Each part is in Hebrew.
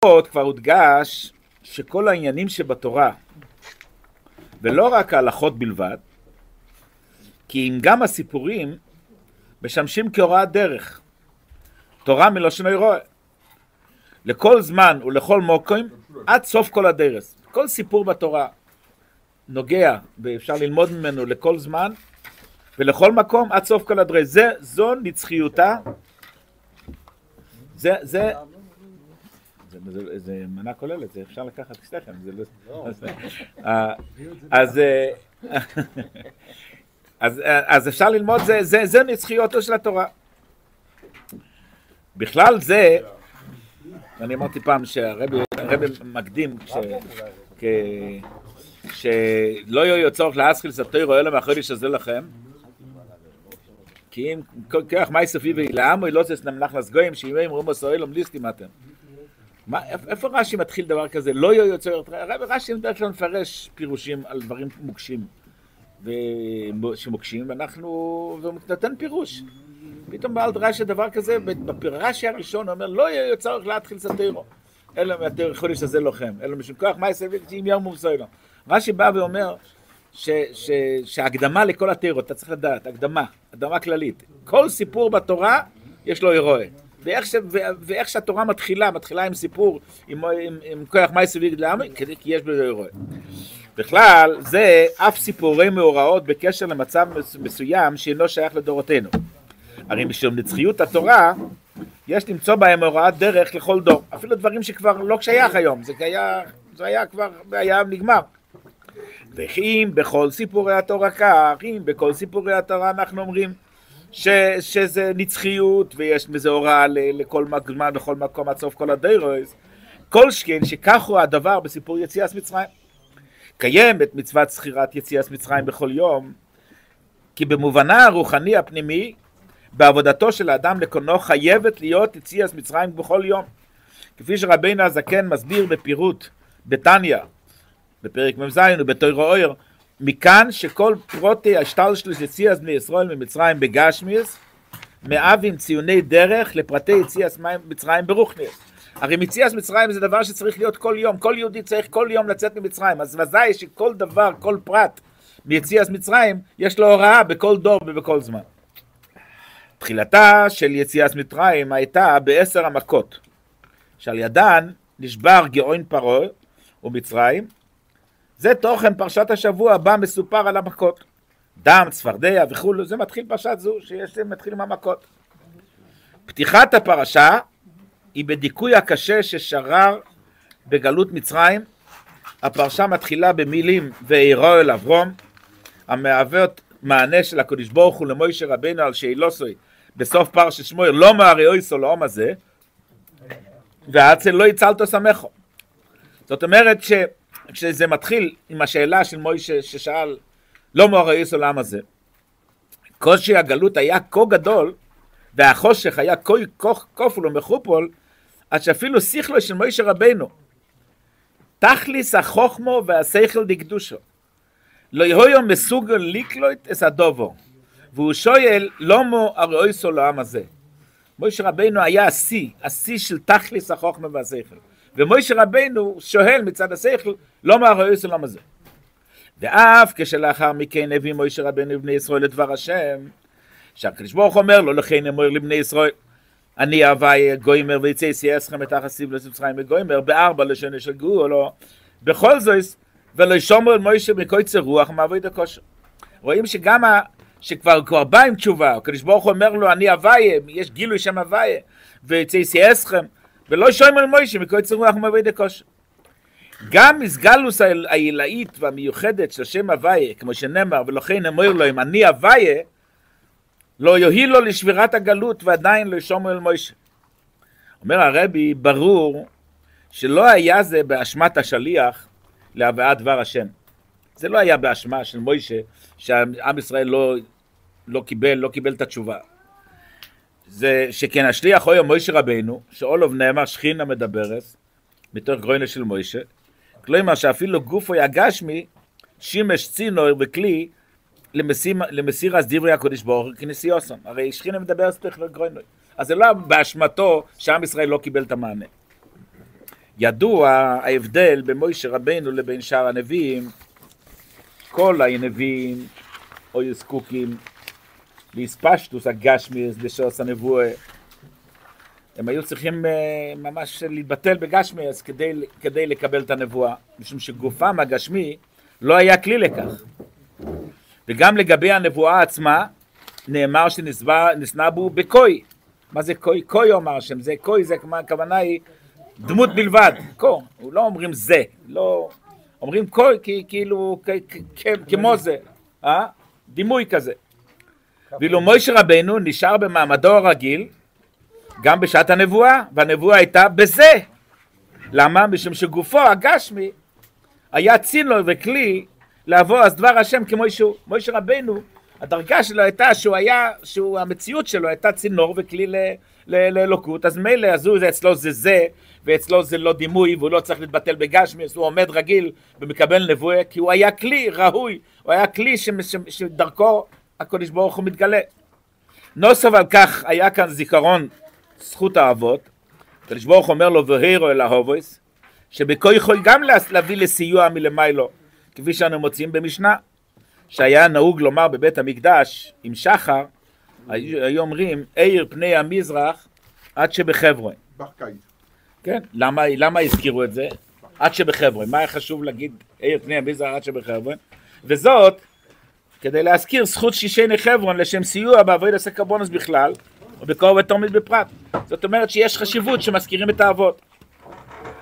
כבר הודגש שכל העניינים שבתורה, ולא רק ההלכות בלבד, כי אם גם הסיפורים משמשים כהוראת דרך. תורה מלושן רואה. לכל זמן ולכל מוקרים עד סוף כל הדרס. כל סיפור בתורה נוגע ואפשר ללמוד ממנו לכל זמן ולכל מקום עד סוף כל הדרס. זה, זו נצחיותה. זה, זה, זה, זה, זה מנה כוללת, זה אפשר לקחת שתיכם, זה לא... אה, אז, אה, אז, אז אפשר ללמוד, זה, זה, זה נצחיותו של התורה. בכלל זה, אני אמרתי פעם שהרבי מקדים, שלא יהיה צורך להסחיל סתירו אלא מהחודש הזה לכם, כי אם כך מי סופי ואילעמו, לא זה סנמלך לסגויים, שאם אמרו מסוילום ליסטים אתם. מה, איפה רש"י מתחיל דבר כזה? לא יהיה יוצר, רש"י בדרך כלל מפרש פירושים על דברים מוקשים, שמוקשים, ואנחנו, והוא נותן פירוש. פתאום בעל דרש"י דבר כזה, ברש"י הראשון הוא אומר, לא יהיה צורך להתחיל סתירו, אלא מהתיאור חודש הזה לוחם, אלא משום כך, מה יעשה אם ירמו מסוילו. רש"י בא ואומר, שהקדמה לכל התיאורות, אתה צריך לדעת, הקדמה, הקדמה כללית. כל סיפור בתורה יש לו אירוע. ואיך, ש, ואיך שהתורה מתחילה, מתחילה עם סיפור, עם, עם, עם כוח מייסו ויגד לעמי, כי יש בזה אירוע. בכלל, זה אף סיפורי מאורעות בקשר למצב מסוים שאינו שייך לדורותינו. הרי משום נצחיות התורה, יש למצוא בהם הוראת דרך לכל דור. אפילו דברים שכבר לא שייך היום, זה היה, זה היה כבר, היה נגמר. וכי אם בכל סיפורי התורה כך, אם בכל סיפורי התורה אנחנו אומרים ש, שזה נצחיות ויש בזה הוראה לכל זמן, לכל מקום עד סוף כל הדיירוס, כל שכן שכך הוא הדבר בסיפור יציאת מצרים. קיימת מצוות זכירת יציאת מצרים בכל יום, כי במובנה הרוחני הפנימי, בעבודתו של האדם לקונו חייבת להיות יציאת מצרים בכל יום. כפי שרבינו הזקן מסביר בפירוט בתניא, בפרק מ"ז ובתוירו אויר, מכאן שכל פרוטי השטלשלוש יציאת בני ישראל ממצרים בגשמיאס, מאבים ציוני דרך לפרטי יציאת מצרים ברוכניאס. הרי מציאת מצרים זה דבר שצריך להיות כל יום, כל יהודי צריך כל יום לצאת ממצרים, אז ודאי שכל דבר, כל פרט מיציאת מצרים, יש לו הוראה בכל דור ובכל זמן. תחילתה של יציאת מצרים הייתה בעשר המכות, שעל ידן נשבר גאון פרעה ומצרים, זה תוכן פרשת השבוע בה מסופר על המכות. דם, צפרדע וכולו, זה מתחיל פרשת זו, שיש מתחיל עם המכות. פתיחת הפרשה היא בדיכוי הקשה ששרר בגלות מצרים. הפרשה מתחילה במילים ואירו אל אברום, המהוות מענה של הקדוש ברוך הוא למוישה רבינו על שאילוסוי בסוף פרשת שמואל, לא מארי אויסו לעום הזה, והאצל לא הצלתו סמכו. זאת אומרת שכשזה מתחיל עם השאלה של מוישה ששאל לא מארי אויסו לעם הזה, קושי הגלות היה כה גדול והחושך היה כה כופול ומחופול עד שאפילו שכלו של מוישה רבינו תכליס החוכמו והשכל דקדושו. לא יהיו מסוגל לקלוט את הדובו והוא שואל לא מו הראויסו לעם הזה? מוישה רבינו היה השיא, השיא של תכליס החוכמה והשכל ומוישה רבינו שואל מצד השכל לא מהראויסו לעם הזה? ואף כשלאחר מכן הביא מוישה רבינו לבני ישראל לדבר השם שהקדוש ברוך אומר לו לכן אמור לבני ישראל אני הווי גוימר ויצא יסייסכם את החסיב למצרים וגוימר בארבע לשון של גאו לא? בכל זאת ולא שומר על מוישה מקויצר רוח מעבוד הכושר רואים שגם ה... שכבר כבר בא עם תשובה, הקדוש ברוך הוא אומר לו אני הוויה, יש גילוי שם הוויה, ויצא יסייסכם ולא שומר על מוישה מקויצר רוח מעבוד הכושר גם מסגלוס העילאית והמיוחדת של שם הוויה, כמו שנאמר, ולכן אמר לו אם אני הוויה, לא יועיל לו לשבירת הגלות ועדיין לא ישומר אל מוישה. אומר הרבי, ברור שלא היה זה באשמת השליח להבאת דבר השם. זה לא היה באשמה של מוישה שעם ישראל לא, לא, קיבל, לא קיבל את התשובה. זה שכן השליח הוא מוישה רבינו, שאולוב נאמר שכינה מדברת, מתוך גרוינה של מוישה, כלומר שאפילו גופו יגשמי, שימש צינור וכלי למסיר אז דברי הקודש ברוך הוא כנסיוסם. הרי שכינה מדבר סטך וגרוינוי. אז זה לא באשמתו שעם ישראל לא קיבל את המענה. ידוע ההבדל בין מוישה רבנו לבין שאר הנביאים. כל הנביאים היו זקוקים לאספשטוס הגשמיאס לשוס הנבואה. הם היו צריכים uh, ממש להתבטל בגשמיאס כדי, כדי לקבל את הנבואה, משום שגופם הגשמי לא היה כלי לכך. וגם לגבי הנבואה עצמה, נאמר שנשנא בו בקוי. מה זה קוי? קוי אומר השם, זה קוי, זה הכוונה היא דמות בלבד, קו, לא אומרים זה, לא, אומרים קוי כאילו כמו זה, אה? דימוי כזה. ואילו מוישה רבנו נשאר במעמדו הרגיל גם בשעת הנבואה, והנבואה הייתה בזה. למה? משום שגופו הגשמי היה צינור וכלי לעבור אז דבר השם כמו שהוא. מוישה רבנו, הדרגה שלו הייתה שהוא היה, שהוא, המציאות שלו הייתה צינור וכלי לאלוקות, אז מילא, אז הוא, אצלו זה זה, ואצלו זה לא דימוי, והוא לא צריך להתבטל בגשמי, אז הוא עומד רגיל ומקבל נבואה, כי הוא היה כלי ראוי, הוא היה כלי שדרכו הקדוש ברוך הוא מתגלה. נוסף על כך היה כאן זיכרון זכות האבות, הקדוש ברוך אומר לו והירו אל ההובויס, יכול גם להביא לסיוע מלמיילו, כפי שאנו מוצאים במשנה, שהיה נהוג לומר בבית המקדש עם שחר, היו אומרים, עיר פני המזרח עד שבחברון. כן, למה, למה הזכירו את זה? עד שבחברון. מה היה חשוב להגיד עיר פני המזרח עד שבחברון? וזאת כדי להזכיר זכות שישי חברון לשם סיוע בעבוד עשה קרבונוס בכלל ובקור ותומית בפרט. זאת אומרת שיש חשיבות שמזכירים את האבות.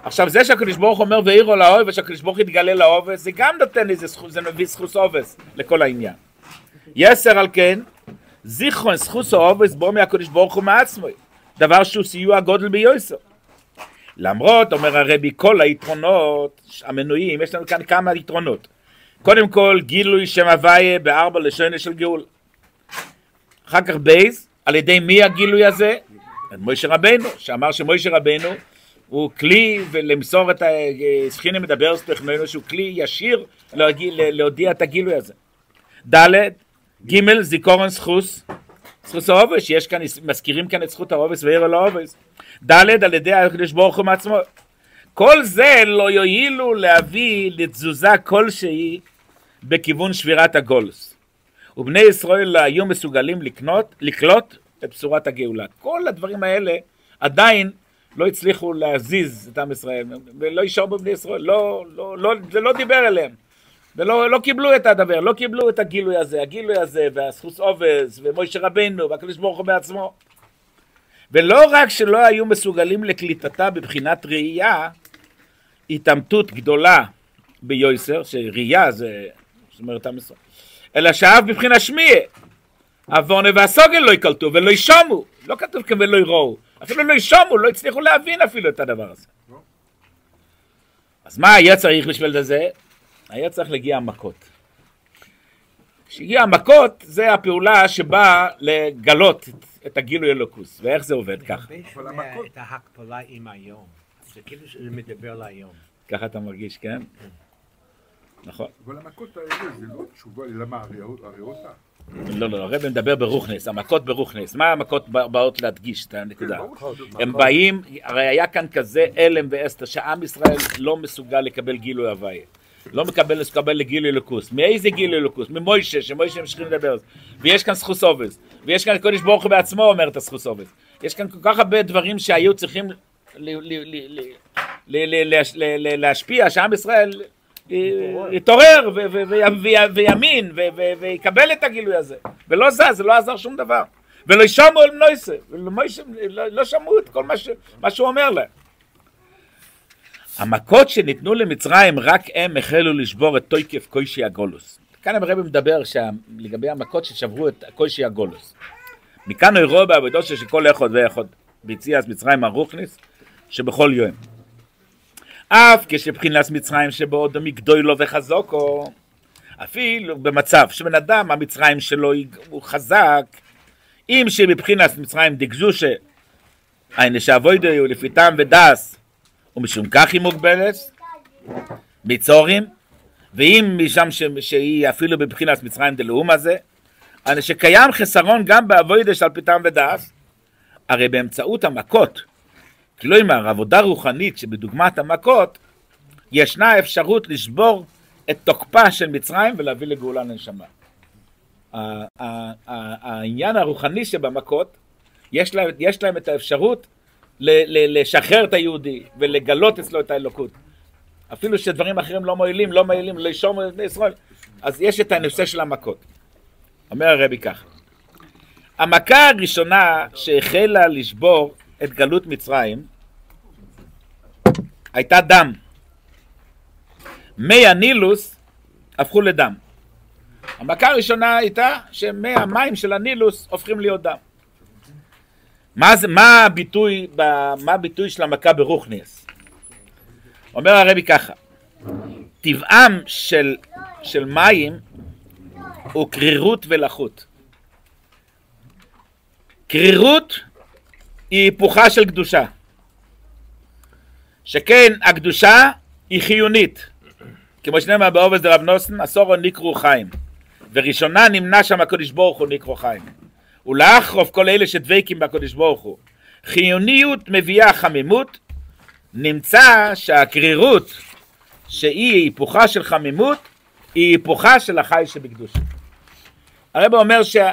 עכשיו זה שהקדוש ברוך אומר ואירו לאוהב ושהקדוש ברוך יתגלה לאובס זה גם נותן איזה זכות, זה מביא זכוס אובס לכל העניין. יסר על כן זיכרון זכוס האובס בו מהקדוש ברוך הוא מעצמו דבר שהוא סיוע גודל ביוסר. למרות אומר הרבי כל היתרונות המנויים יש לנו כאן כמה יתרונות קודם כל גילוי שם הוויה בארבע לשוני של גאול אחר כך בייז על ידי מי הגילוי הזה? מוישה רבנו שאמר שמוישה רבנו הוא כלי ולמסור את הסכינים מדבר סטכנונו שהוא כלי ישיר להודיע את הגילוי הזה. ד' ג' זיכורן סחוס זכוס העובש, יש כאן, מזכירים כאן את זכות העובש ועיר על העובש. ד' על ידי הקדוש ברוך הוא מעצמו. כל זה לא יועילו להביא לתזוזה כלשהי בכיוון שבירת הגולס. ובני ישראל לא היו מסוגלים לקנות, לקלוט את בשורת הגאולה. כל הדברים האלה עדיין לא הצליחו להזיז את עם ישראל, ולא יישארו בבני ישראל, לא, לא, לא, זה לא דיבר אליהם, ולא לא קיבלו את הדבר, לא קיבלו את הגילוי הזה, הגילוי הזה, והסחוס עובס, ומוישה רבנו, והקדוש ברוך הוא בעצמו. ולא רק שלא היו מסוגלים לקליטתה בבחינת ראייה, התעמתות גדולה ביויסר, שראייה זה, זאת אומרת עם ישראל, אלא שאף בבחינה שמיע, עוונה והסוגל לא יקלטו ולא ישומו, לא כתוב כאן ולא יראו, אפילו לא ישומו, לא הצליחו להבין אפילו את הדבר הזה. אז מה היה צריך בשביל זה? היה צריך להגיע המכות. כשהגיע המכות, זה הפעולה שבאה לגלות את הגילוי אלוקוס. ואיך זה עובד ככה? את ההקפלה עם היום. זה כאילו שזה מדבר להיום. ככה אתה מרגיש, כן? נכון. אבל המכות האלה זה לא תשובה למה הריאותה. לא, לא, הרב מדבר ברוכנס, המכות ברוכנס. מה המכות באות להדגיש את הנקודה? הם באים, הרי היה כאן כזה הלם ואסתר, שעם ישראל לא מסוגל לקבל גילוי הוויה. לא מקבל, לקבל לגילוי אלוקוס. מאיזה גילוי אלוקוס? ממוישה, שמוישה ממשיכים לדבר על זה. ויש כאן סחוס אובס. ויש כאן הקודש ברוך הוא בעצמו אומר את הסחוס אובס. יש כאן כל כך הרבה דברים שהיו צריכים להשפיע, שעם ישראל יתעורר ויאמין ויקבל את הגילוי הזה. ולא זז, זה לא עזר שום דבר. ולא שמעו אל נויסה, לא שמעו את כל מה שהוא אומר להם. המכות שניתנו למצרים, רק הם החלו לשבור את תויקף קוישי הגולוס. כאן הרב מדבר לגבי המכות ששברו את קוישי הגולוס. מכאן הוא רואה בעבודו של כל אחד ואחד ביציאת מצרים הרוכניס שבכל יום. אף כשבחינס מצרים שבו דמי גדולו וחזוקו, אפילו במצב שבן אדם המצרים שלו הוא חזק, אם שמבחינת מצרים דקזושה, היינו שאבוידו הוא לפי טעם ודס, ומשום כך היא מוגבלת, ביצורים, ואם משם ש... שהיא אפילו בבחינת מצרים דלאום הזה, שקיים חסרון גם באבוידו של פי טעם ודס, הרי באמצעות המכות כלומר, עבודה רוחנית שבדוגמת המכות, ישנה אפשרות לשבור את תוקפה של מצרים ולהביא לגאולה לנשמה. העניין הרוחני שבמכות, יש להם, יש להם את האפשרות ל- ל- לשחרר את היהודי ולגלות אצלו את האלוקות. אפילו שדברים אחרים לא מועילים, לא מועילים, לישום את בני ישראל, אז יש את הנושא של המכות. אומר הרבי ככה, המכה הראשונה שהחלה לשבור את גלות מצרים הייתה דם. מי הנילוס הפכו לדם. המכה הראשונה הייתה שמי המים של הנילוס הופכים להיות דם. מה, זה, מה, הביטוי, מה הביטוי של המכה ברוכניאס? אומר הרבי ככה, טבעם של, של מים הוא קרירות ולחות. קרירות היא היפוכה של קדושה. שכן הקדושה היא חיונית. כמו שנאמר בעובד דרב נוסן, עשורו נקרו חיים. וראשונה נמנע שם הקדוש ברוך הוא נקרו חיים. ולאחרוף כל אלה שדבקים בקדוש ברוך הוא. חיוניות מביאה חמימות, נמצא שהקרירות שהיא היפוכה של חמימות, היא היפוכה של החי שבקדושה. הרב אומר שה...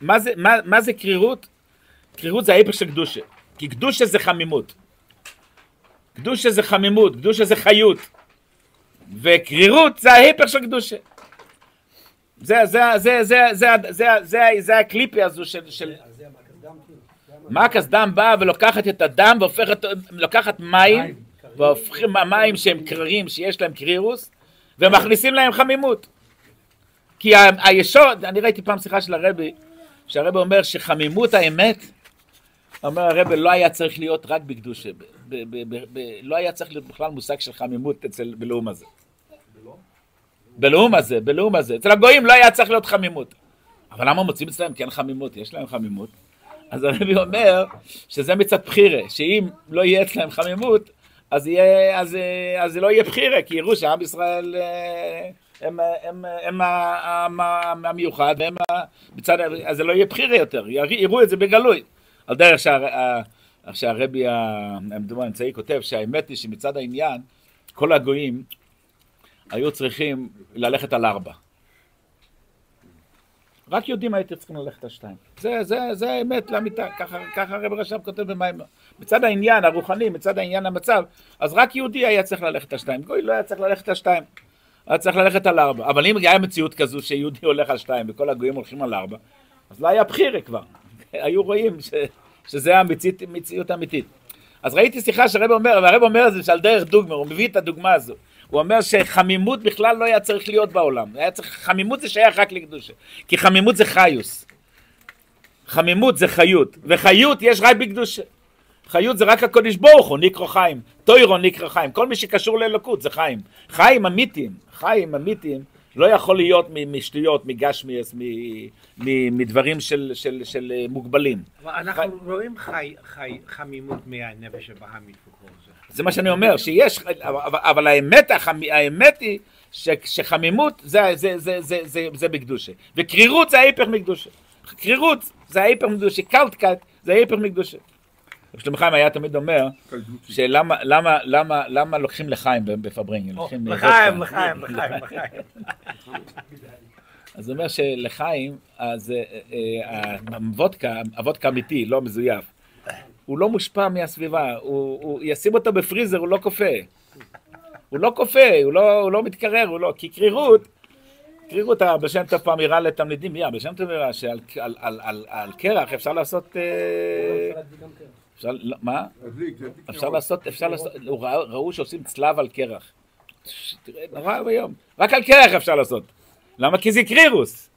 מה זה, מה, מה זה קרירות? קרירות זה ההיפך של קדושה. כי קדושה זה חמימות. קדושה זה חמימות, קדושה זה חיות. וקרירות זה ההיפך של קדושה. זה, זה, זה, זה, זה, זה, זה, זה הקליפי הזו של, של... מקס דם באה ולוקחת את הדם והופכת, לוקחת מים, והופכים מים שהם קררים, שיש להם קרירוס, ומכניסים להם חמימות. כי ה- היסוד, אני ראיתי פעם שיחה של הרבי, שהרבי אומר שחמימות האמת, אומר הרבי לא היה צריך להיות רק בקדושה, ב- ב- ב- לא היה צריך להיות בכלל מושג של חמימות אצל, בלאום הזה. בלאום הזה, בלאום הזה. אצל הגויים לא היה צריך להיות חמימות. אבל למה מוצאים אצלם כן חמימות? יש להם חמימות. אז הרבי אומר שזה מצד בחירה, שאם לא יהיה אצלם חמימות, אז, יהיה, אז, אה, אז זה לא יהיה בחירה, כי יראו שעם ישראל אה, הם, הם, הם, הם, הם המיוחד, והם ה- מצד, אז זה לא יהיה בחירה יותר, יראו- את זה בגלוי. על דרך שה- שהרבי האמצעי כותב שהאמת היא שמצד העניין, כל הגויים היו צריכים ללכת על ארבע. רק יהודים הייתם צריכים ללכת על שתיים. זה, זה, זה האמת לאמיתה, ככה, ככה הרב רש"ב כותב במים. מצד העניין הרוחני, מצד העניין המצב, אז רק יהודי היה צריך ללכת על שתיים. גוי לא היה צריך ללכת על שתיים. היה צריך ללכת על ארבע. אבל אם היה מציאות כזו שיהודי הולך על שתיים וכל הגויים הולכים על ארבע, אז לא היה בחירה כבר. היו רואים ש, שזה המציאות מציאות אמיתית. אז ראיתי שיחה שהרב אומר, והרב אומר את זה שעל דרך דוגמה, הוא מביא את הדוגמה הזו. הוא אומר שחמימות בכלל לא היה צריך להיות בעולם. היה צריך, חמימות זה שייך רק לקדושה. כי חמימות זה חיוס. חמימות זה חיות, וחיות יש רק בקדושה. חיות זה רק הקודש ברוך הוא, נקרא חיים. טוירו נקרא חיים. כל מי שקשור לאלוקות זה חיים. חיים אמיתיים, חיים אמיתיים, לא יכול להיות משטויות, מגשמיאס, מדברים של, של, של אה, מוגבלים. אבל אנחנו רואים חי- חי- חמימות מהנפש הבהמית וכל זה. זה מה שאני אומר, שיש, אבל, אבל האמת, החמ, האמת היא ש, שחמימות זה, זה, זה, זה, זה, זה בקדושה, וקרירות זה ההיפך מקדושה. קרירות זה ההיפך מקדושה, קלט קלט זה ההיפך מקדושה. רב שלמה חיים היה תמיד אומר. שלמה למה, למה, למה לוקחים לחיים בפברינגל? לוקחים לחיים. לחיים, לחיים, לחיים. אז הוא אומר שלחיים, אז אה, אה, הוודקה, הוודקה אמיתי, לא מזויף, הוא לא מושפע מהסביבה, הוא, הוא ישים אותו בפריזר, הוא לא קופא. הוא לא קופא, הוא לא, הוא לא מתקרר, הוא לא, כי קרירות, קרירות, הבעל שם טוב פעם הראה לתלמידים, מי הבעל שם טוב הראה שעל על, על, על, על קרח אפשר לעשות, אה, אפשר, מה? אפשר. לעשות, אפשר לעשות, ראו שעושים צלב על קרח. תראה, נורא ואיום. רק על קרח אפשר לעשות. למה? כי זה קרירוס.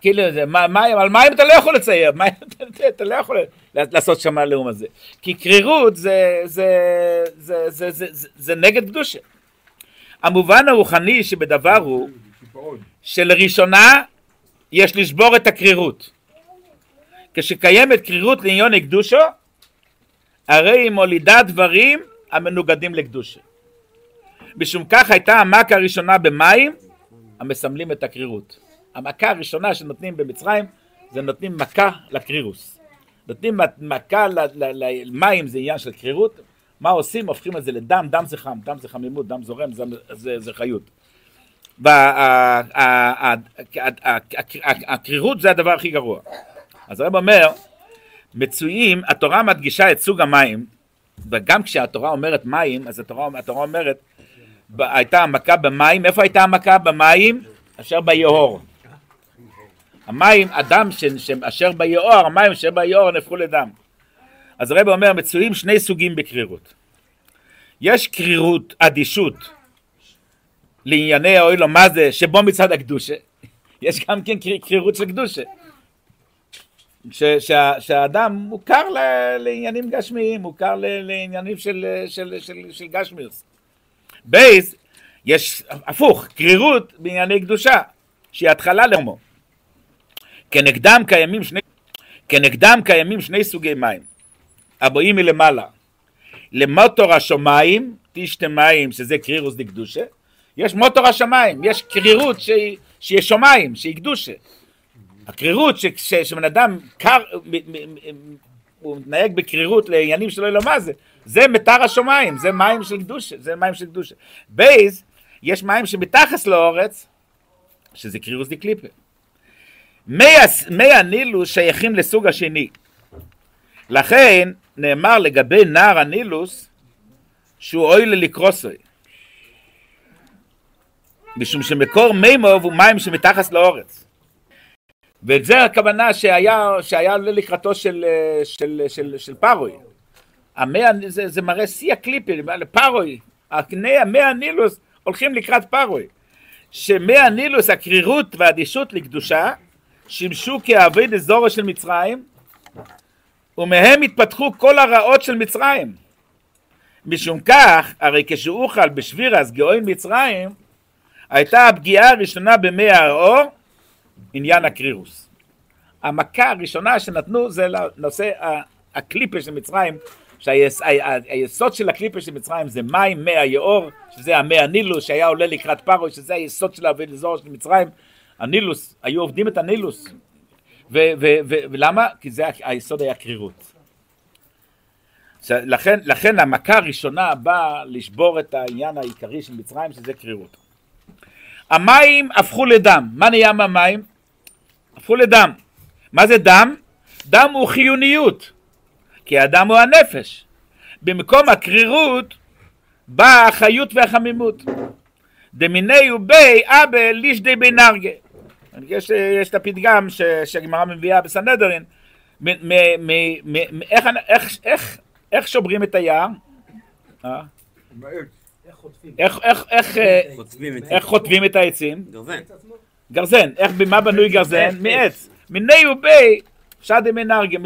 כאילו, זה, מה, מים, על מים אתה לא יכול לצייר, מים אתה, לא יכול לעשות שם הלאום הזה. כי קרירות זה, זה, זה, זה, זה, זה, זה נגד קדושה. המובן הרוחני שבדבר הוא. שלראשונה יש לשבור את הקרירות. כשקיימת קרירות לעניון קדושו, הרי היא מולידה דברים המנוגדים לקדושה. משום כך הייתה המכה הראשונה במים המסמלים את הקרירות. המכה הראשונה שנותנים במצרים זה נותנים מכה לקרירוס. נותנים מכה למים, זה עניין של קרירות, מה עושים? הופכים את זה לדם, דם זה חם, דם זה חמימות, דם זורם, זה, זה, זה חיות. והקרירות זה הדבר הכי גרוע. אז הרב אומר, מצויים, התורה מדגישה את סוג המים, וגם כשהתורה אומרת מים, אז התורה, התורה אומרת, הייתה המכה במים, איפה הייתה המכה במים? אשר ביאור. המים, הדם ש, ש, אשר ביאור, המים אשר ביאור נהפכו לדם. אז הרב אומר, מצויים שני סוגים בקרירות. יש קרירות, אדישות, לענייני האוילו מה זה, שבו מצד הקדושה, יש גם כן קר- קרירות של קדושה. ש, שה, שהאדם מוכר ל, לעניינים גשמיים, מוכר ל, לעניינים של, של, של, של גשמיוס. בייז, יש הפוך, קרירות בענייני קדושה, שהיא התחלה להומו. כנגדם קיימים שני, כנגדם קיימים שני סוגי מים, הבאים מלמעלה. למוטור השמיים, תשתה מים, שזה קרירוס דקדושה, יש מוטור השמיים, יש קרירות שהיא, שהיא שמיים, שהיא קדושה. הקרירות, שבן אדם קר, הוא מתנהג בקרירות לעניינים שלא יודע מה זה, זה מטר השמיים, זה מים של קדושה, זה מים של קדושה. בייז, יש מים שמתחת לאורץ, שזה קרירוס דקליפה. מי, מי הנילוס שייכים לסוג השני. לכן נאמר לגבי נער הנילוס שהוא אוי ללקרוסוי. משום שמקור מימו הוא מים שמתחת לאורץ. וזה הכוונה שהיה, שהיה לקראתו של, אה, של, של, של פרוי. המאה, זה, זה מראה שיא הקליפי, לפרוי. הקנה המי הנילוס הולכים לקראת פרוי. שמי הנילוס, הקרירות והאדישות לקדושה, שימשו כאבי דזורו של מצרים, ומהם התפתחו כל הרעות של מצרים. משום כך, הרי כשאוכל בשבירס גאוין מצרים, הייתה הפגיעה הראשונה במי האור, עניין הקרירוס. המכה הראשונה שנתנו זה לנושא הקליפה של מצרים, שהיסוד של הקליפה של מצרים זה מים, מי היאור, שזה המי הנילוס שהיה עולה לקראת פרוי, שזה היסוד של האבזור של מצרים. הנילוס, היו עובדים את הנילוס. ולמה? כי זה היסוד היה קרירות. לכן, לכן המכה הראשונה באה לשבור את העניין העיקרי של מצרים, שזה קרירות. המים הפכו לדם. מה נהיה מהמים? הפכו לדם. מה זה דם? דם הוא חיוניות, כי הדם הוא הנפש. במקום הקרירות באה החיות והחמימות. דמיני ובי אבה לישדי בי נרגה. יש, יש את הפתגם שהגמרא מביאה בסנהדרין. מ- מ- מ- מ- מ- איך, איך, איך, איך שוברים את היער? אה? איך, אה. איך חוטבים את העצים? גרזן. איך, במה בנוי גרזן? מעץ. מיני ובי שדה מנרגיה,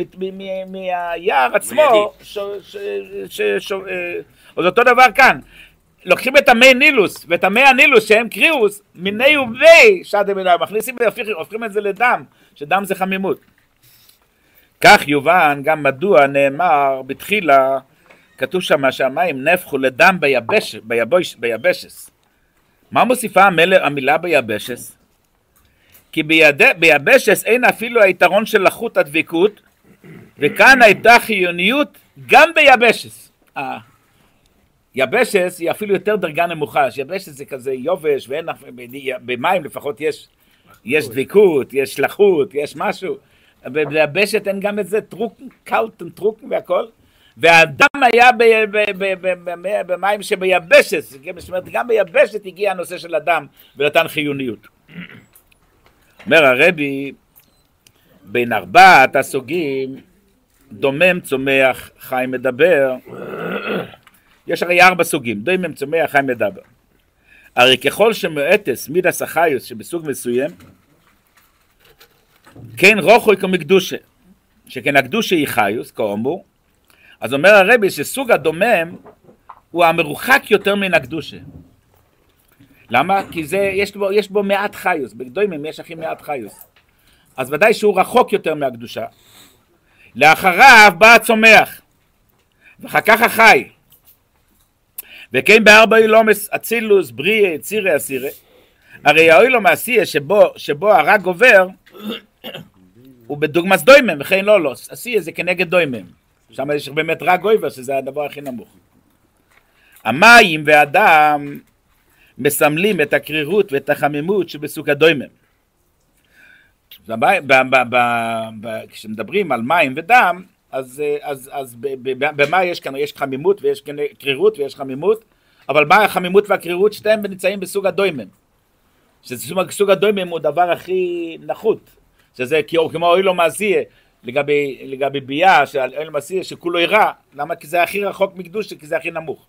מהיער עצמו, ש- ש- אה, אז אותו דבר כאן. לוקחים את המי נילוס ואת המי הנילוס שהם קרירוס, מיני ובי שדה מנרגיה, מכניסים הופכים את זה לדם, שדם זה חמימות. כך יובן גם מדוע נאמר בתחילה, כתוב שם שהמים נפחו לדם ביבש, ביבוש, ביבשס. מה מוסיפה המילה ביבשס? כי ביד... ביבשס אין אפילו היתרון של לחות הדבקות, וכאן הייתה חיוניות גם ביבשס. אה, יבשס היא אפילו יותר דרגה נמוכה, שיבשס זה כזה יובש, ואין, במים לפחות יש, יש דבקות, יש לחות, יש משהו. ביבשת אין גם את זה, טרוקן, קלטן, טרוקן והכל. והדם היה ב- ב- ב- במים שביבשת, זאת אומרת גם ביבשת הגיע הנושא של הדם ונתן חיוניות. אומר הרבי, בין ארבעת הסוגים, דומם, צומח, חי, מדבר. יש הרי ארבע סוגים, דומם, צומח, חי, מדבר. הרי ככל שמואטס מידס החיוס שבסוג מסוים, כן רוחוי כמקדושה, שכן הקדושה היא חיוס, כאמור, אז אומר הרבי שסוג הדומם הוא המרוחק יותר מן הקדושה. למה? כי זה, יש בו, יש בו מעט חיוס, בדוימים יש הכי מעט חיוס. אז ודאי שהוא רחוק יותר מהקדושה. לאחריו בא הצומח, ואחר כך החי. וכן בארבע אילומס אצילוס, בריאה, יצירה, אסירה. הרי האוילום העשייה שבו, שבו הרג עובר, הוא בדוגמס דוימם, וכן לא לא, עשי זה כנגד דוימם. שם יש באמת רק גויבר, שזה הדבר הכי נמוך. המים והדם מסמלים את הקרירות ואת החמימות שבסוג הדוימם. כשמדברים על מים ודם, אז, אה, אז, אז במה יש כאן? יש חמימות ויש קרירות ויש חמימות, אבל מה החמימות והקרירות? שתיהם נמצאים בסוג הדוימם. שסוג סוג הדוימם הוא הדבר הכי נחות, שזה כמו אוילו מעשיה, לגבי, לגבי ביאה, של אוילו מעשיה, שכולו ירע, למה? כי זה הכי רחוק מקדושה, כי זה הכי נמוך.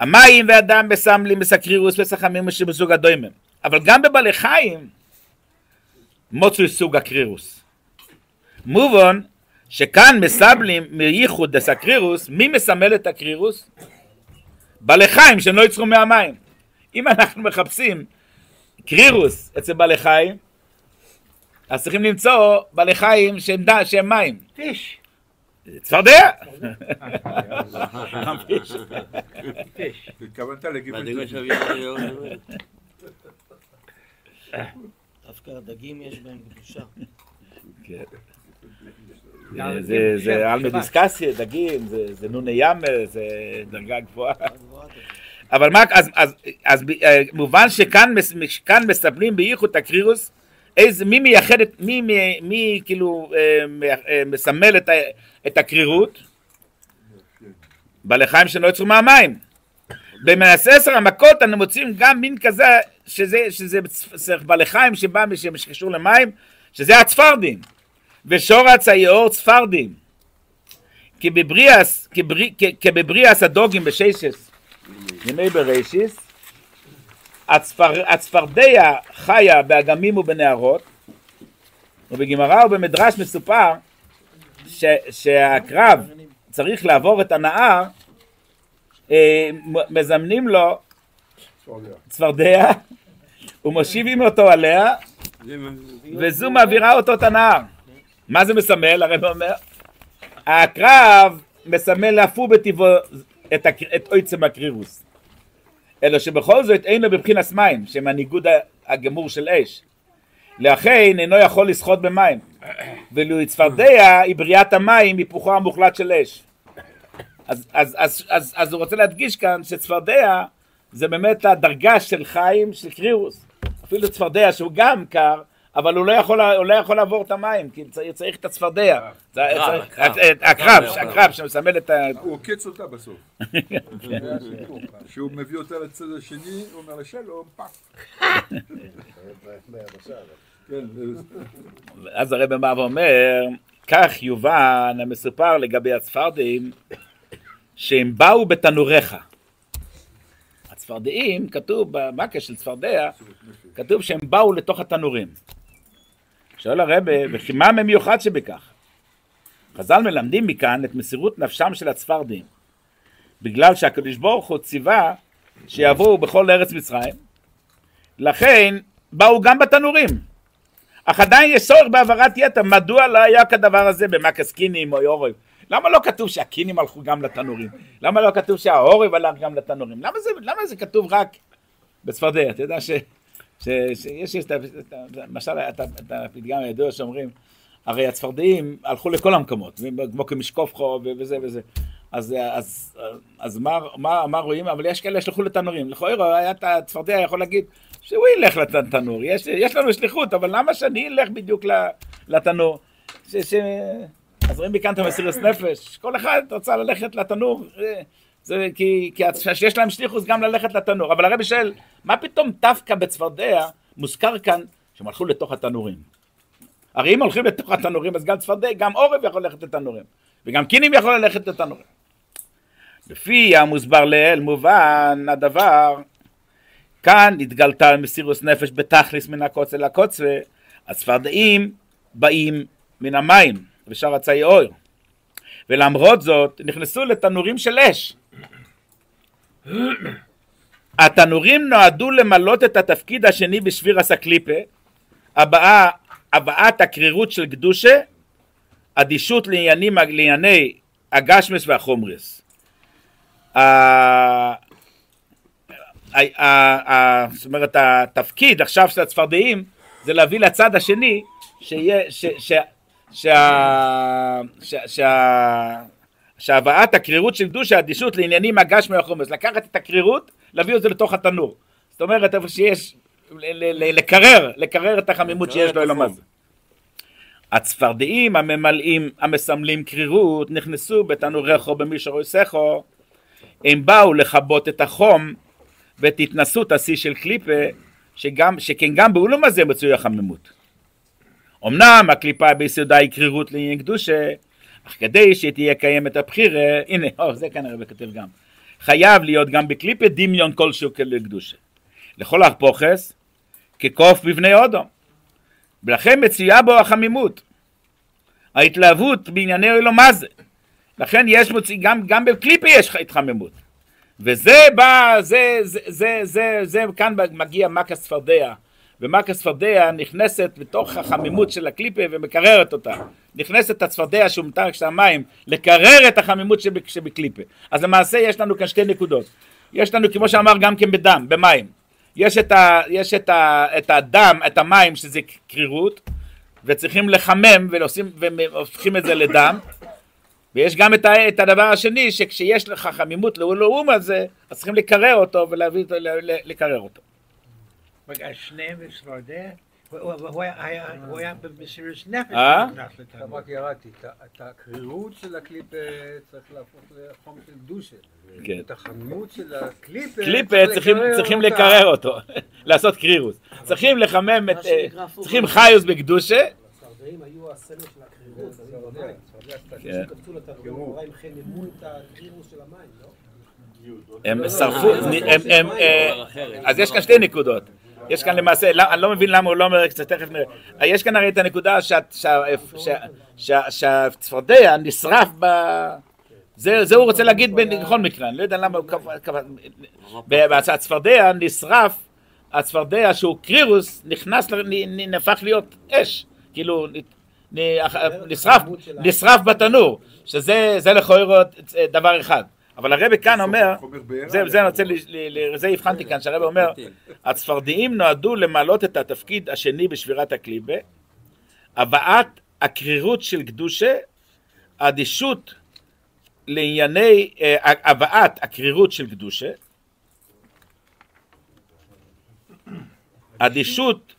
המים והדם מסמלים מסקרירוס וסחמים שבסוג הדוימם, אבל גם בבעלי חיים מוצו סוג הקרירוס. מובן שכאן מסבלים מייחוד דסקרירוס, מי מסמל את הקרירוס? בעלי חיים שהם לא יצרו מהמים. אם אנחנו מחפשים קרירוס אצל בעלי חיים, אז צריכים למצוא בעלי חיים שהם. שהם מים. פיש. צפרדע! התכוונת לגימל. שוויון דווקא הדגים יש בהם קדושה. כן. גם זה-. עלמא דיסקסיה, דגים, זה זה נוני ימר, זה דרגה גבוהה. אבל מה, אז, אז, אז ב- אה, מובן שכאן, מס- כאן מספרים בייחוד הקרירוס, איזה, מי מייחד, את- מי, מי, מי כאילו אה, אה, מסמל את, ה- את הקרירות? בעלי חיים שלא יצאו מהמים. במעשה עשר המכות אנו מוצאים גם מין כזה, שזה, שזה בעלי חיים שבא שקשור למים, שזה הצפרדים. ושורץ היאור צפרדים. כי בבריאס, כברי- כ- כבבריאס הדוגים בשיישס, ימי בראשיס, הצפר, הצפרדע חיה באגמים ובנהרות, ובגמרא ובמדרש מסופר ש, שהקרב צריך לעבור את הנהר, אה, מזמנים לו צפרדע. ומושיבים אותו עליה, וזו מעבירה אותו את הנהר. מה זה מסמל? הרב אומר, הקרב מסמל אף הוא בטבעו את, את עוצם הקרירוס. אלא שבכל זאת אינו בבחינס מים, שהם הניגוד הגמור של אש. לכן אינו יכול לשחות במים. ואילו צפרדע היא בריאת המים, היפוכו המוחלט של אש. אז, אז, אז, אז, אז הוא רוצה להדגיש כאן שצפרדע זה באמת הדרגה של חיים של קרירוס. אפילו צפרדע שהוא גם קר, אבל הוא לא יכול, הוא לא יכול לעבור את המים, כי צריך, צריך את הצפרדע. העקרב, העקרב. שמסמל את ה... הוא עוקץ אותה בסוף. כשהוא מביא אותה לצד השני, הוא אומר לה שלום, פאק. כן, אז הרב בא ואומר, כך יובן המסופר לגבי הצפרדעים, שהם באו בתנוריך. הצפרדעים, כתוב במכה של צפרדע, כתוב שהם באו לתוך התנורים. שואל הרבה, וכי מה המיוחד שבכך? חז"ל מלמדים מכאן את מסירות נפשם של הצפרדעים, בגלל שהקדוש ברוך הוא ציווה שיבואו בכל ארץ מצרים, לכן באו גם בתנורים. אך עדיין יש צורך בהעברת יתר, מדוע לא היה כדבר הזה במקס קינים או יורב? למה לא כתוב שהקינים הלכו גם לתנורים? למה לא כתוב שהעורב הלך גם לתנורים? למה זה, למה זה כתוב רק בצפרדע? אתה יודע ש, שיש את ה- את הפתגם הידוע שאומרים, הרי הצפרדעים הלכו לכל המקומות, כמו כמשקופחו ו- וזה וזה. אז, אז, אז מה, מה, מה רואים? אבל יש כאלה שהלכו לתנורים. לכאורה היה את הצפרדע יכול להגיד שהוא ילך לתנור. יש, יש לנו שליחות, אבל למה שאני אלך בדיוק לתנור? ש, ש... אז רואים מכאן את המסירות נפש. כל אחד רצה ללכת לתנור. זה כי, כי שיש להם שליחות גם ללכת לתנור. אבל הרבי שואל, מה פתאום דווקא בצפרדע מוזכר כאן שהם הלכו לתוך התנורים? הרי אם הולכים לתוך התנורים, אז גם צפרדע, גם עורב יכול ללכת לתנורים. וגם קינים יכול ללכת לתנורים. לפי המוסבר לעיל מובן הדבר, כאן התגלתה מסירוס נפש בתכליס מן הקוצה לקוצה, הצפרדעים באים מן המים ושאר עצי אור. ולמרות זאת נכנסו לתנורים של אש. התנורים נועדו למלות את התפקיד השני בשביר הסקליפה, הבאה, הבאת הקרירות של קדושה, אדישות לעניינים, לענייני הגשמס והחומרס. זאת אומרת, התפקיד עכשיו של הצפרדעים זה להביא לצד השני שיהיה, ש, ש, שה, ש, שה, שהבאת הקרירות של קדושה, אדישות לעניינים הגשמי החומץ, לקחת את הקרירות, להביא את זה לתוך התנור. זאת אומרת, איפה שיש, לקרר, לקרר את החמימות שיש לו הזה. הצפרדעים הממלאים, המסמלים קרירות, נכנסו בתנוריכו במישור יסכו, הם באו לכבות את החום ואת התנסות השיא של קליפה, שגם, שכן גם באולום הזה מצוי החמימות. אמנם הקליפה ביסודה היא קרירות לעניין קדושה, אך כדי שתהיה קיימת הבחירה, הנה, או, זה כנראה בכתב גם, חייב להיות גם בקליפה דמיון כלשהו לקדושה. לכל הפוכס, כקוף בבני אודום. ולכן מצויה בו החמימות. ההתלהבות בענייני אלו מה זה. לכן יש מוציא, גם, גם בקליפה יש התחממות. וזה בא, זה, זה, זה, זה, זה, כאן מגיע מכה צפרדע. ומכה צפרדע נכנסת בתוך החמימות של הקליפה ומקררת אותה. נכנסת הצפרדע שהוא מתחת של המים, לקרר את החמימות שב- שבקליפה. אז למעשה יש לנו כאן שתי נקודות. יש לנו, כמו שאמר, גם כן בדם, במים. יש את, ה, יש את, ה, את הדם, את המים, שזה קרירות, וצריכים לחמם ולעושים, והופכים את זה לדם. ויש גם את, ה, את הדבר השני, שכשיש לך חמימות לאום הזה, אז צריכים לקרר אותו ולהביא אותו, לקרר אותו. רגע, שניהם בצפרדע? הוא- הוא- הוא היה- במסירות נפש. אה? רק ירדתי, את הקרירות של הקליפה צריך להפוך לחום של קדושה. כן. את החמימות של הקליפה קליפה צריך צריכים, לקרר אותו, לעשות קרירוס. צריכים לחמם את... אה. צריכים חיוס בקדושה. הצפרדעים היו הסמל של הקרירות, היו במים. כן. הם שרפו, אה, אז יש כאן שתי נקודות. יש כאן למעשה, לא- אני לא מבין למה הוא לא אומר, תכף נראה. אה, יש כאן הרי את הנקודה שה- שה- שה- שה- שהצפרדע נשרף ב... זה זה הוא רוצה להגיד בכל מקרה, אני לא יודע למה הוא קבע... הצפרדע נשרף, הצפרדע שהוא קרירוס, נכנס, נהפך להיות אש. כאילו, נשרף, נשרף בתנור, שזה זה לכאורה דבר אחד. אבל הרבי כאן אומר. זה, זה אני רוצה, ל- ל- לזה הבחנתי כאן, שהרבי אומר, הצפרדעים נועדו למלא את התפקיד השני בשבירת הקליבה, הבאת הקרירות של קדושה, אדישות לענייני, אה, הבאת הקרירות של קדושה, אדישות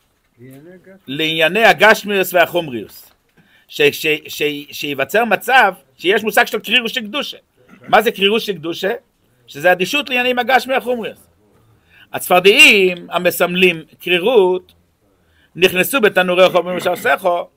לענייני הגשמיוס והחומריוס. ש- ש- ש- שייווצר מצב שיש מושג של קרירוס של קדושה. מה זה קרירוס של קדושה? שזה אדישות לעניינים הגשמי החומריוס. הצפרדעים המסמלים קרירות נכנסו בתנורי חומר משרסכו,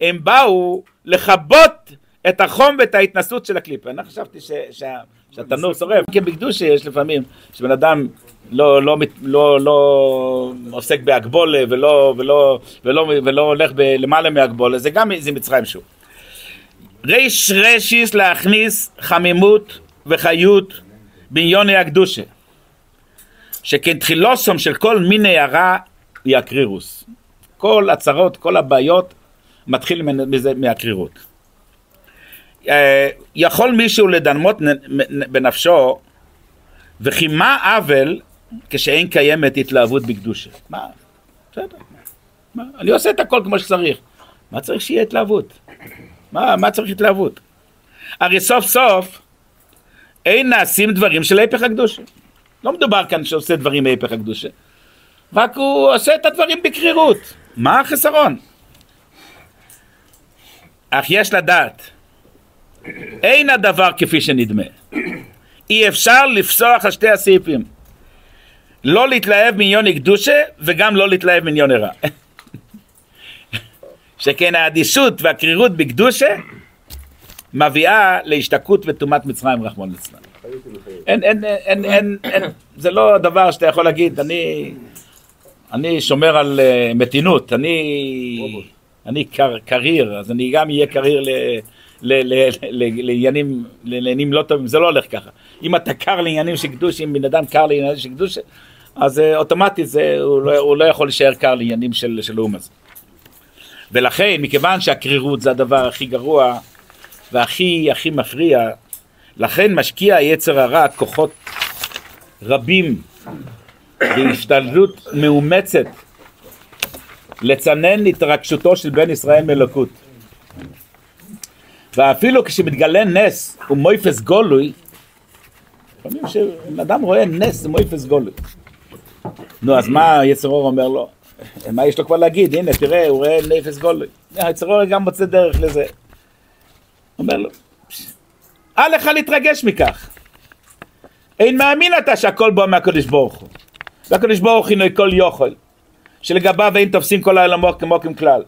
הם באו לכבות את החום ואת ההתנסות של הקליפה. אני חשבתי ש, שה, שהתנור שורף, כי בקדושה יש לפעמים, שבן אדם לא, לא, לא, לא עוסק בהגבולה ולא, ולא, ולא, ולא הולך למעלה מהגבולה, זה גם איזה מצרים שוב. ריש רשיס להכניס חמימות וחיות בעניוני הקדושה. שכן תחילוסום של כל מיני הרע היא הקרירוס. כל הצרות, כל הבעיות, מתחיל מזה, מהקרירות. אה, יכול מישהו לדמות בנפשו, וכי מה עוול כשאין קיימת התלהבות בקדושה? מה? בסדר. מה? אני עושה את הכל כמו שצריך. מה צריך שיהיה התלהבות? מה, מה צריך התלהבות? הרי סוף סוף אין נעשים דברים של ההפך הקדושה. לא מדובר כאן שעושה דברים מהפך הקדושה. רק הוא עושה את הדברים בקרירות. מה החסרון? אך יש לדעת, אין הדבר כפי שנדמה. אי אפשר לפסוח על שתי הסעיפים. לא להתלהב מעניון קדושה וגם לא להתלהב מעניון רע. שכן האדישות והקרירות בקדושה מביאה להשתקעות וטומאת מצרים רחמון ליצלן. אין, אין, אין, אין, אין, זה לא דבר שאתה יכול להגיד, אני, אני שומר על uh, מתינות, אני, אני קר, קריר, אז אני גם אהיה קריר ל, ל, ל, ל, לעניינים, לעניינים לא טובים, זה לא הולך ככה. אם אתה קר לעניינים של קדוש, אם בן אדם קר לעניינים של קדוש, אז uh, אוטומטית זה, הוא, לא, הוא לא יכול להישאר קר לעניינים של, של לאום הזה. ולכן, מכיוון שהקרירות זה הדבר הכי גרוע והכי הכי מפריע, לכן משקיע יצר הרע כוחות רבים בהשתלטות מאומצת לצנן התרגשותו של בן ישראל מאלוקות. ואפילו כשמתגלה נס ומויפס גולוי, לפעמים כשבן אדם רואה נס זה מויפס גולוי. נו, אז מה יצר אור אומר לו? מה יש לו כבר להגיד? הנה, תראה, הוא רואה נפס גולוי. יצר אור גם מוצא דרך לזה. אומר לו, אל לך להתרגש מכך. אין מאמין אתה שהכל בא מהקדוש ברוך הוא. והקדוש ברוך הוא כל יוכל, שלגביו אין תופסים כל העולמות כמו ככלל.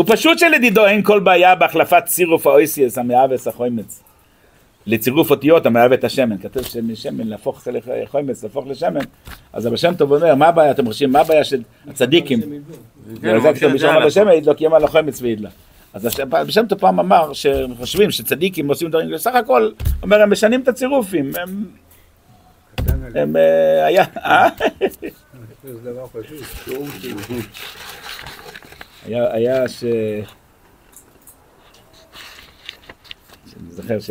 ופשוט שלדידו אין כל בעיה בהחלפת צירוף האויסיאס המאבס החוימץ. לצירוף אותיות המאהב את השמן, כתוב שמשמן להפוך לחוימץ, להפוך לשמן, אז הבא שם טוב אומר, מה הבעיה, אתם חושבים, מה הבעיה של הצדיקים? וזה כתוב בשם על השמן, ידלוק ימה לחוימץ וידלה. אז הבא שם טוב פעם אמר, שחושבים שצדיקים עושים דברים, בסך הכל, אומר, הם משנים את הצירופים, הם... הם אה, היה... אה? זה דבר פשוט. היה, היה ש... אני זוכר ש...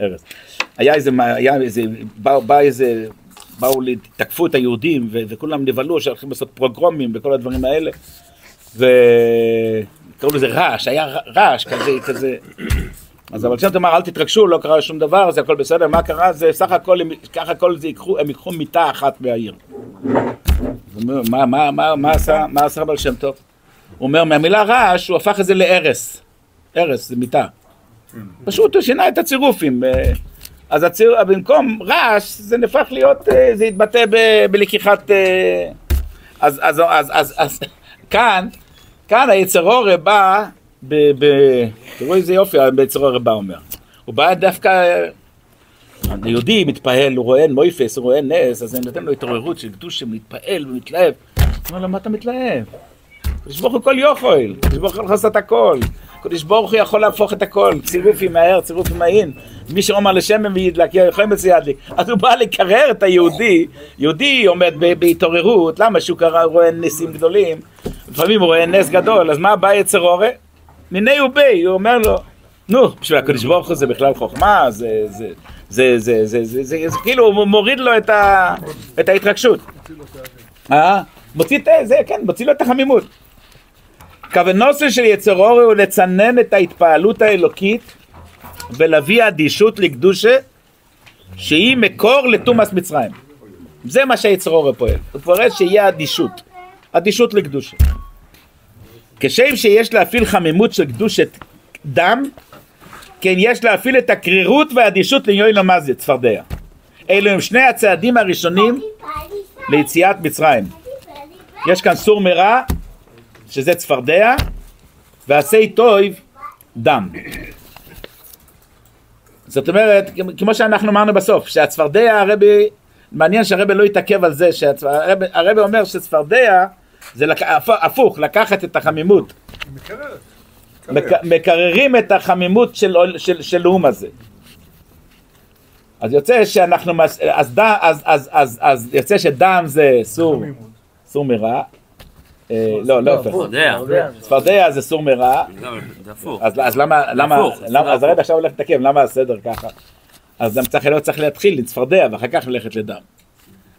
ארז. היה איזה, היה איזה, בא, בא איזה, באו, תקפו את היהודים ו- וכולם נבהלו שהולכים לעשות פרוגרומים וכל הדברים האלה וקראו לזה רעש, היה רעש כזה, כזה. אז אבל שם אמר אל תתרגשו, לא קרה שום דבר, זה הכל בסדר, מה קרה? זה סך הכל, ככה כל זה ייקחו, הם ייקחו מיטה אחת מהעיר. מה, מה, מה, מה עשה, מה עשה בעל שם טוב? הוא אומר, מהמילה רעש הוא הפך את זה להרס. הרס זה מיטה. פשוט הוא שינה את הצירופים. אה, אז הציר, במקום רעש זה נהפך להיות, אה, זה התבטא ב- בלקיחת... אה, אז, אז, אז, אז, אז כאן, כאן היצר אורה בא, ב, ב, תראו איזה יופי היצר אורה בא אומר. הוא בא דווקא, היהודי מתפעל, הוא רואה מויפס, הוא רואה נס, אז זה נותן לו התעוררות של קדוש שמתפעל ומתלהב. הוא אומר לו, מה אתה מתלהב? קדוש ברוך הוא כל יוכל, קדוש ברוך הוא יכול לעשות הכל. קדוש ברוך הוא יכול להפוך את הכל, צירוף עם ההר, צירוף עם העין. מי שאומר לשמן וידלק, יכולים לזה ידליק. אז הוא בא לקרר את היהודי, יהודי עומד בהתעוררות, למה שהוא קרא, רואה ניסים גדולים, לפעמים הוא רואה נס גדול, אז מה בא יצר אורה? מיני ובי, הוא אומר לו, נו, בשביל הקדוש ברוך הוא זה בכלל חוכמה, זה, זה, זה, זה, זה, זה, זה, זה כאילו הוא מוריד לו את, ה, את ההתרגשות. אה? מוציא את זה, כן, מוציא לו את החמימות. כוונוסו של יצר אורי הוא לצנן את ההתפעלות האלוקית ולהביא אדישות לקדושה שהיא מקור לתומאס מצרים. זה מה שהיצר אורי פועל. הוא פועל שיהיה אדישות. אדישות לקדושה. כשם שיש להפעיל חמימות של קדושת דם, כן יש להפעיל את הקרירות והאדישות לעניין למזיה, צפרדע. אלו הם שני הצעדים הראשונים ליציאת מצרים. יש כאן סור מרע, שזה צפרדע, ועשי טויב, דם. זאת אומרת, כמו שאנחנו אמרנו בסוף, שהצפרדע, הרבי, מעניין שהרבי לא התעכב על זה, שהרבי, הרבי אומר שצפרדע זה לק, הפוך, לקחת את החמימות, מקררים את החמימות של, של, של לאום הזה. אז יוצא שאנחנו, אז, ד- אז, אז, אז, אז יוצא שדם זה סור, סור מרע, לא, לא, הפך. צפרדע. צפרדע זה סור מרע, לא, זה הפוך. אז, למה, למה, הפוך, למה, אז הפוך. הרב עכשיו הולך לתקן, למה הסדר ככה? אז גם צריך, לא צריך להתחיל לצפרדע ואחר כך ללכת לדם.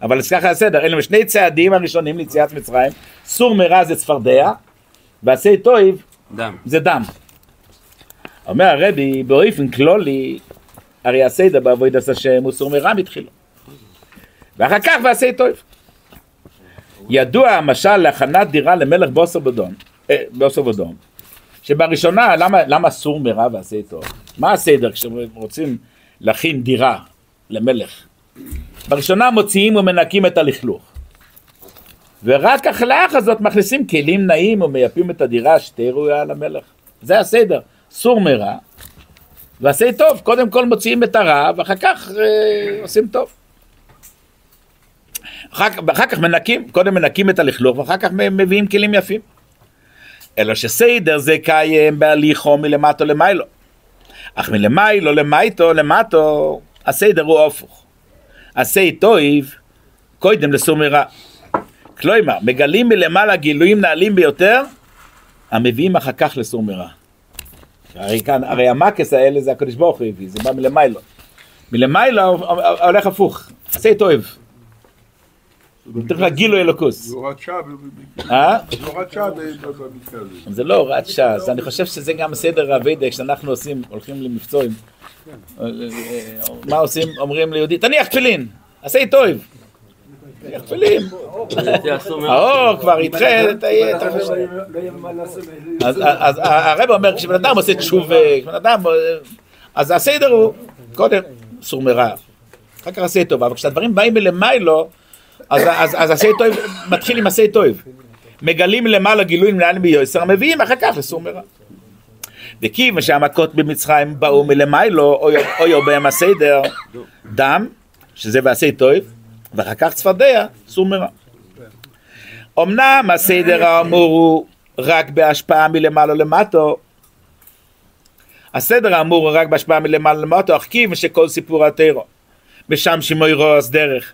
אבל אז ככה הסדר, אלו שני צעדים הראשונים ליציאת מצרים, סור מרע זה צפרדע, ועשי טויב דם. זה דם. אומר הרבי, באופן כלולי, הרי הסדר בעבודת השם הוא סור מרע מתחילו. ואחר כך ועשי טויב. ידוע המשל להכנת דירה למלך בוסר בדום, אה, בוסר בדום, שבראשונה, למה, למה סור מרע ועשי טוב? מה הסדר כשרוצים להכין דירה למלך? בראשונה מוציאים ומנקים את הלכלוך. ורק אחלה הזאת מכניסים כלים נעים ומייפים את הדירה שתהיה ראויה למלך. זה הסדר, סור מרע ועשי טוב. קודם כל מוציאים את הרע ואחר כך אה, עושים טוב. אחר, אחר כך מנקים, קודם מנקים את הלכלוך ואחר כך מביאים כלים יפים. אלא שסדר זה קיים בהליכו מלמטו למיילו. אך מלמיילו למייטו למטו הסדר הוא הפוך. עשי טויב קודם לסור מרע. כלומר, מגלים מלמעלה גילויים נעלים ביותר, המביאים אחר כך לסור מרע. הרי כאן, הרי המקס האלה זה הקדוש ברוך הוא הביא, זה בא מלמיילו. מלמיילו הולך הפוך, עשי טוב. צריך לה גילו אלוקוס. זה הוראת שעה, אה? זה הוראת שעה ב- ב- במקרה הזה. זה לא הוראת שעה, אז אני חושב שזה גם סדר הווידק שאנחנו עושים, הולכים למבצועים. מה עושים? אומרים ליהודי, תניח תפילין, עשה טוב. תניח תפילין. האור כבר ידחה. אז אז הרב אומר, כשבן אדם עושה תשובה, כשבן אדם... אז הסדר הוא, קודם, סור מרע, אחר כך עשה טוב, אבל כשהדברים באים מלמיילו, אז- אז אז מתחיל עם עשה טוב. מגלים למעלה גילויים לאן ביוסר, מביאים אחר כך לסור מרע. וכיוון שהמכות במצרים באו מלמיילו, אויו בהם הסדר, דם, שזה ועשה טוב, ואחר כך צפרדע, סור מרע. אמנם הסדר האמור הוא רק בהשפעה מלמעלה למטו, הסדר האמור הוא רק בהשפעה מלמעלה למטו, אך כיוון שכל סיפור הטרו, משם שמוי רוס דרך,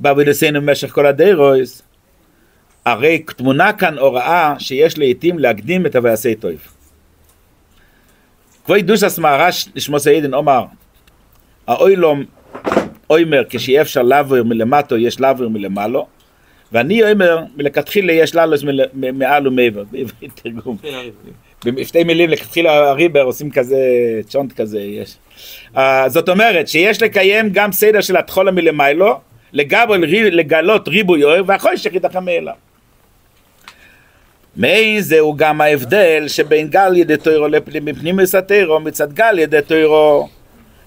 בעבודתנו במשך כל הדרוס, הרי תמונה כאן הוראה שיש לעיתים להקדים את הוועשה טוב. כבוד דושס מהרש לשמוס העדן אומר, האוילום אומר כשיהיה אפשר לעבור מלמטו יש לעבור מלמעלו, ואני אומר מלכתחילה יש מ- מעל ומעבר, בעברית תרגום. בשתי מילים לכתחילה הריבר עושים כזה צ'ונט כזה יש. Uh, זאת אומרת שיש לקיים גם סדר של התחולה מלמיילו לגבי לגלות ריבוי אוהב והחושך יתחם מאליו. מי זהו גם ההבדל שבין גל ידי תוירו לפנימיוס התוירו מצד גל ידי תוירו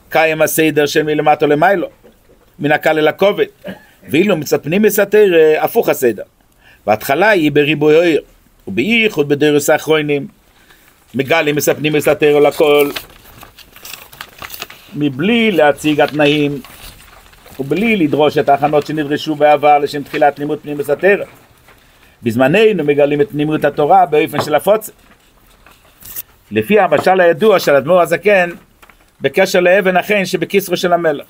קיים הסדר של מלמטו למיילו מן הקל אל הכובד. ואילו מצד פנימיוס התוירו הפוך הסדר. בהתחלה היא בריבוי אוהר ובייחוד בדרוס האחרונים מגלים מספנים התוירו לכל מבלי להציג התנאים ובלי לדרוש את ההכנות שנדרשו בעבר לשם תחילת לימוד פנימיוס התוירו בזמננו מגלים את פנימיות התורה באופן של הפוצה. לפי המשל הידוע של אדמו"ר הזקן בקשר לאבן החן שבכיסרו של המלך.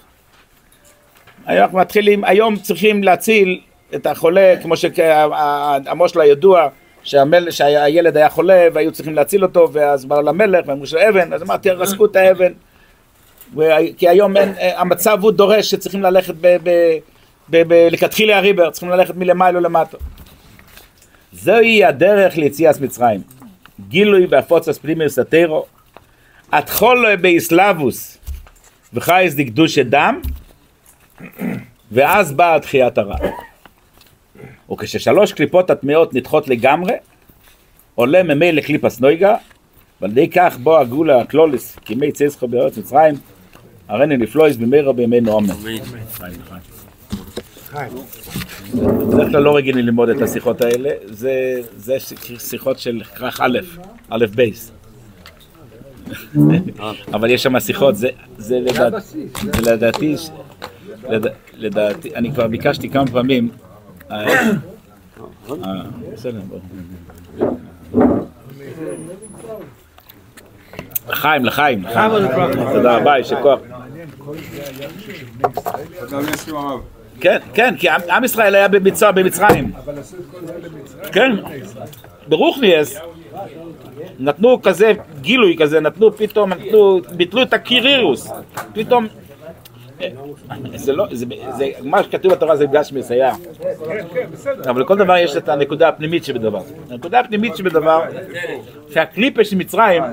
היום אנחנו מתחילים, היום צריכים להציל את החולה כמו שהמושל הידוע שהמל, שהילד היה חולה והיו צריכים להציל אותו ואז באו למלך ואמרו של אבן אז אמרתי רסקו את האבן כי היום אין, המצב הוא דורש שצריכים ללכת ב, ב, ב, ב, לכתחילה הריבר צריכים ללכת מלמעלה למטה זוהי הדרך ליציאת מצרים. גילוי והפוצס פנימיוס הטרו, התחולו באסלאבוס וחייס דקדושי דם, ואז באה תחיית הרע. וכששלוש קליפות הטמעות נדחות לגמרי, עולה ממילא קליפס נויגה, ועל ידי כך בוא הגאולה הקלוליס, כימי צייסחו בארץ מצרים, הריני נפלויס במהרה בימינו אמן. בדרך כלל לא רגילים ללמוד את השיחות האלה, זה, שיחות של כרך א', א' בייס. אבל יש שם שיחות, זה, זה, לדעת, זה לדעתי, לדעתי, אני כבר ביקשתי כמה פעמים, אה, אה, לחיים, לחיים. תודה רבה, יישר כוח. כן, כן, כי עם, ישראל היה במצרים, במצרים. כן, ברוכניאס נתנו כזה גילוי כזה, נתנו פתאום, נתנו, ביטלו את הקירירוס, פתאום, אה, זה לא, זה, זה, מה שכתוב בתורה זה גשמיס היה, אבל לכל דבר יש את הנקודה הפנימית שבדבר. הנקודה הפנימית שבדבר, שהקליפה של מצרים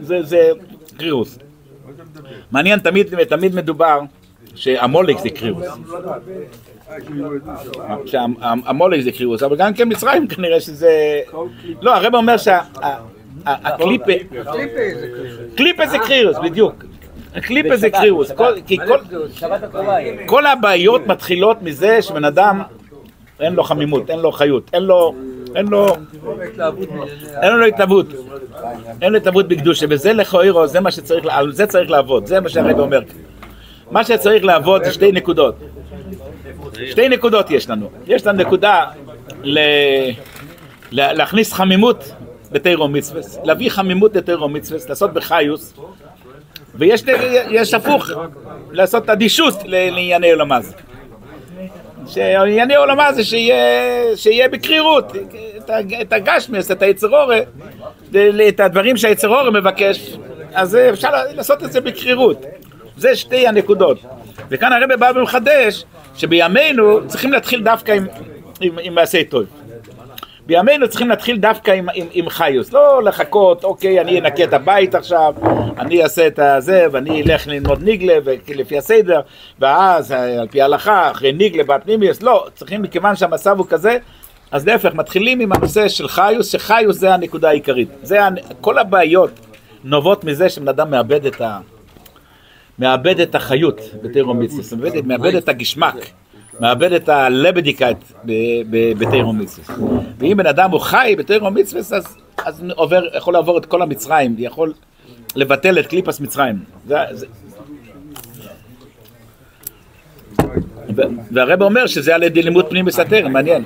זה, זה קרירוס. מעניין, תמיד, תמיד מדובר שעמולק זה קרירוס. שהמולק זה קרירוס, אבל גם כן מצרים כנראה שזה... לא, הרב אומר שהקליפה... קליפה זה קרירוס, בדיוק. קליפה זה כל- כל הבעיות מתחילות מזה שבן אדם אין לו חמימות, אין לו חיות, אין לו... אין לו... אין לו התלהבות. אין לו התלהבות בקדושה, וזה לכאורה, זה מה שצריך, על זה צריך לעבוד, זה מה שהרב אומר. מה שצריך לעבוד זה שתי נקודות. שתי נקודות יש לנו. יש לנו נקודה להכניס חמימות לתיירו מצווה, להביא חמימות לתיירו מצווה, לעשות בחיוס, ויש יש הפוך, לעשות אדישות לענייני עולמה זה. שענייני עולמה זה שיהיה, בקרירות, את הגשמס, את היצרורי, את הדברים שהיצרורי מבקש, אז אפשר לעשות את זה בקרירות. זה שתי הנקודות. וכאן הרב בא ומחדש שבימינו צריכים להתחיל דווקא עם מעשי טוב. בימינו צריכים להתחיל דווקא עם, עם, עם חיוס, לא לחכות, אוקיי, אני אנקה את הבית עכשיו, אני אעשה את הזה, ואני אלך ללמוד ניגלה, לפי הסדר, ואז על פי ההלכה, אחרי ניגלה בפנימיוס, לא, צריכים, מכיוון שהמצב הוא כזה, אז להפך, מתחילים עם הנושא של חיוס, שחיוס זה הנקודה העיקרית. זה, כל הבעיות נובעות מזה שבן אדם מאבד את ה... מאבד את החיות בתיירו מצווה, מאבד את הגשמק, מאבד את הלבדיקת בתיירו מצווה. ואם בן אדם הוא חי בתיירו מצווה, אז, אז עובר, יכול לעבור את כל המצרים, יכול לבטל את קליפס מצרים. זה, זה... והרב אומר שזה על ידי לימוד פנים מסתר, מעניין.